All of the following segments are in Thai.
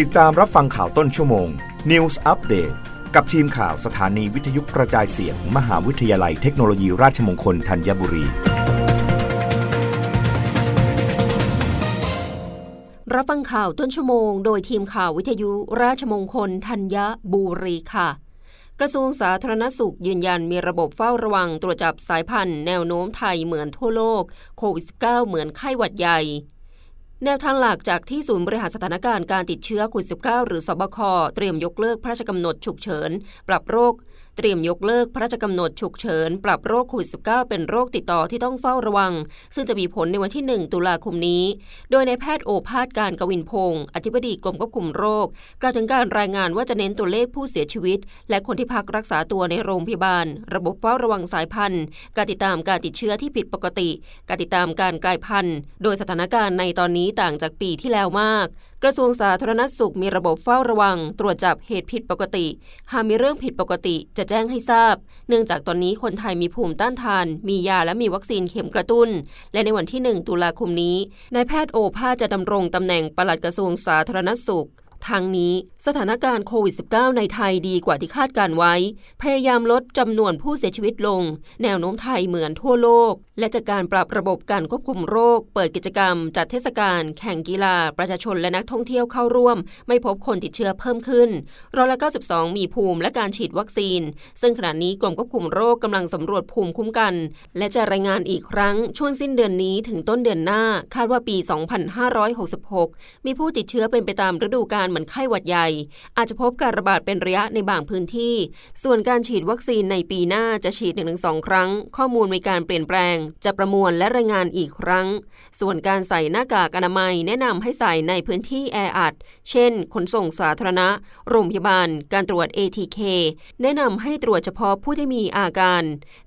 ติดตามรับฟังข่าวต้นชั่วโมง News Update กับทีมข่าวสถานีวิทยุกระจายเสียงมมหาวิทยาลัยเทคโนโลยีราชมงคลธัญบุรี รับฟังข่าวต้นชั่วโมง โดยทีมข่าววิทยุราชมงคลธัญบุรีค่ะ กระทรวงสาธารณสุขยืนยันมีระบบเฝ้าระวังตรวจจับสายพันธุ์แนวโน้มไทยเหมือนทั่วโลกโควิด -19 เหมือนไข้หวัดใหญ่ แนวทางหลักจากที่ศูนย์บริหารสถานการณ์การติดเชื้อโควิด -19 หรือสบค เตรียมยกเลิกพระราชกำหนดฉุกเฉิน ปรับโรค เตรียมยกเลิกพระราชกำหนดฉุกเฉิน ปรับโรคโควิด -19 เป็นโรคติดต่อที่ต้องเฝ้าระวัง ซึ่งจะมีผลในวันที่ 1 ตุลาคมนี้ โดยในแพทย์โอภาสการกวินพงศ์อธิบดีกรมควบคุมโรค กล่าวถึงการรายงานว่าจะเน้นตัวเลขผู้เสียชีวิต และคนที่พักรักษาตัวในโรงพยาบาล ระบบเฝ้าระวังสายพันธุ์ การติดตามการติดเชื้อที่ผิดปกติ การติดตามการกลายพันธุ์ โดยสถานการณ์ในตอนนี้ต่างจากปีที่แล้วมาก กระทรวงสาธารณสุขมีระบบเฝ้าระวัง ตรวจจับเหตุผิดปกติ หากมีเรื่องผิดปกติจะแจ้งให้ทราบ เนื่องจากตอนนี้คนไทยมีภูมิต้านทาน มียาและมีวัคซีนเข็มกระตุ้น และในวันที่ 1 ตุลาคมนี้นายแพทย์โอภาสจะดำรงตำแหน่งปลัดกระทรวงสาธารณสุข ทางนี้สถานการณ์โควิด -19 ในไทยดีกว่าที่คาดการไว้ พยายามลดจำนวนผู้เสียชีวิตลง แนวโน้มไทยเหมือนทั่วโลก และจากการปรับระบบการควบคุมโรค เปิดกิจกรรม จัดเทศกาลแข่งกีฬา ประชาชนและนักท่องเที่ยวเข้าร่วม ไม่พบคนติดเชื้อเพิ่มขึ้นร้อยละ92 มีภูมิและการฉีดวัคซีน ซึ่งขณะนี้กรมควบคุมโรคกำลังสำรวจภูมิคุ้มกัน และจะรายงานอีกครั้งช่วงสิ้นเดือนนี้ถึงต้นเดือนหน้า คาดว่าปี 2566 มีผู้ติดเชื้อเป็นไปตามฤดูกาลเหมือนไข้หวัดใหญ่ อาจจะพบการระบาดเป็นระยะในบางพื้นที่ ส่วนการฉีดวัคซีนในปีหน้าจะฉีด 1-2 ครั้ง ข้อมูลมีการเปลี่ยนแปลง จะประมวลและรายงานอีกครั้ง ส่วนการใส่หน้ากากอนามัยแนะนำให้ใส่ในพื้นที่แออัด เช่น ขนส่งสาธารณะ โรงพยาบาล การตรวจ ATK แนะนำให้ตรวจเฉพาะผู้ที่มีอาการ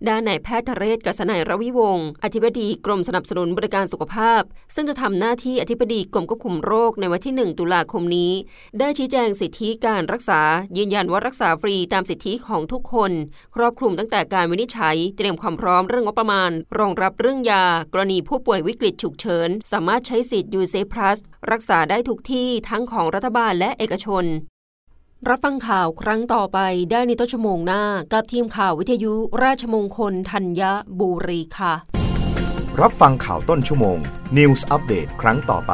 ด้านนายแพทย์ทเรศกษณัยรวิวงศ์อธิบดีกรมสนับสนุนบริการสุขภาพ ซึ่งจะทำหน้าที่อธิบดีกรมควบคุมโรคในวันที่ 1 ตุลาคมนี้ได้ชี้แจงสิทธิการรักษา ยืนยันว่ารักษาฟรีตามสิทธิของทุกคน ครอบคลุมตั้งแต่การวินิจฉัย เตรียมความพร้อมเรื่องงบประมาณ รองรับเรื่องยา กรณีผู้ป่วยวิกฤตฉุกเฉิน สามารถใช้สิทธิ์ยูเซพลัสรักษาได้ทุกที่ทั้งของรัฐบาลและเอกชน รับฟังข่าวครั้งต่อไปได้ในต้นชั่วโมงหน้า กับทีมข่าววิทยุ ราชมงคลธัญบุรีค่ะ รับฟังข่าวต้นชั่วโมง News Update ครั้งต่อไป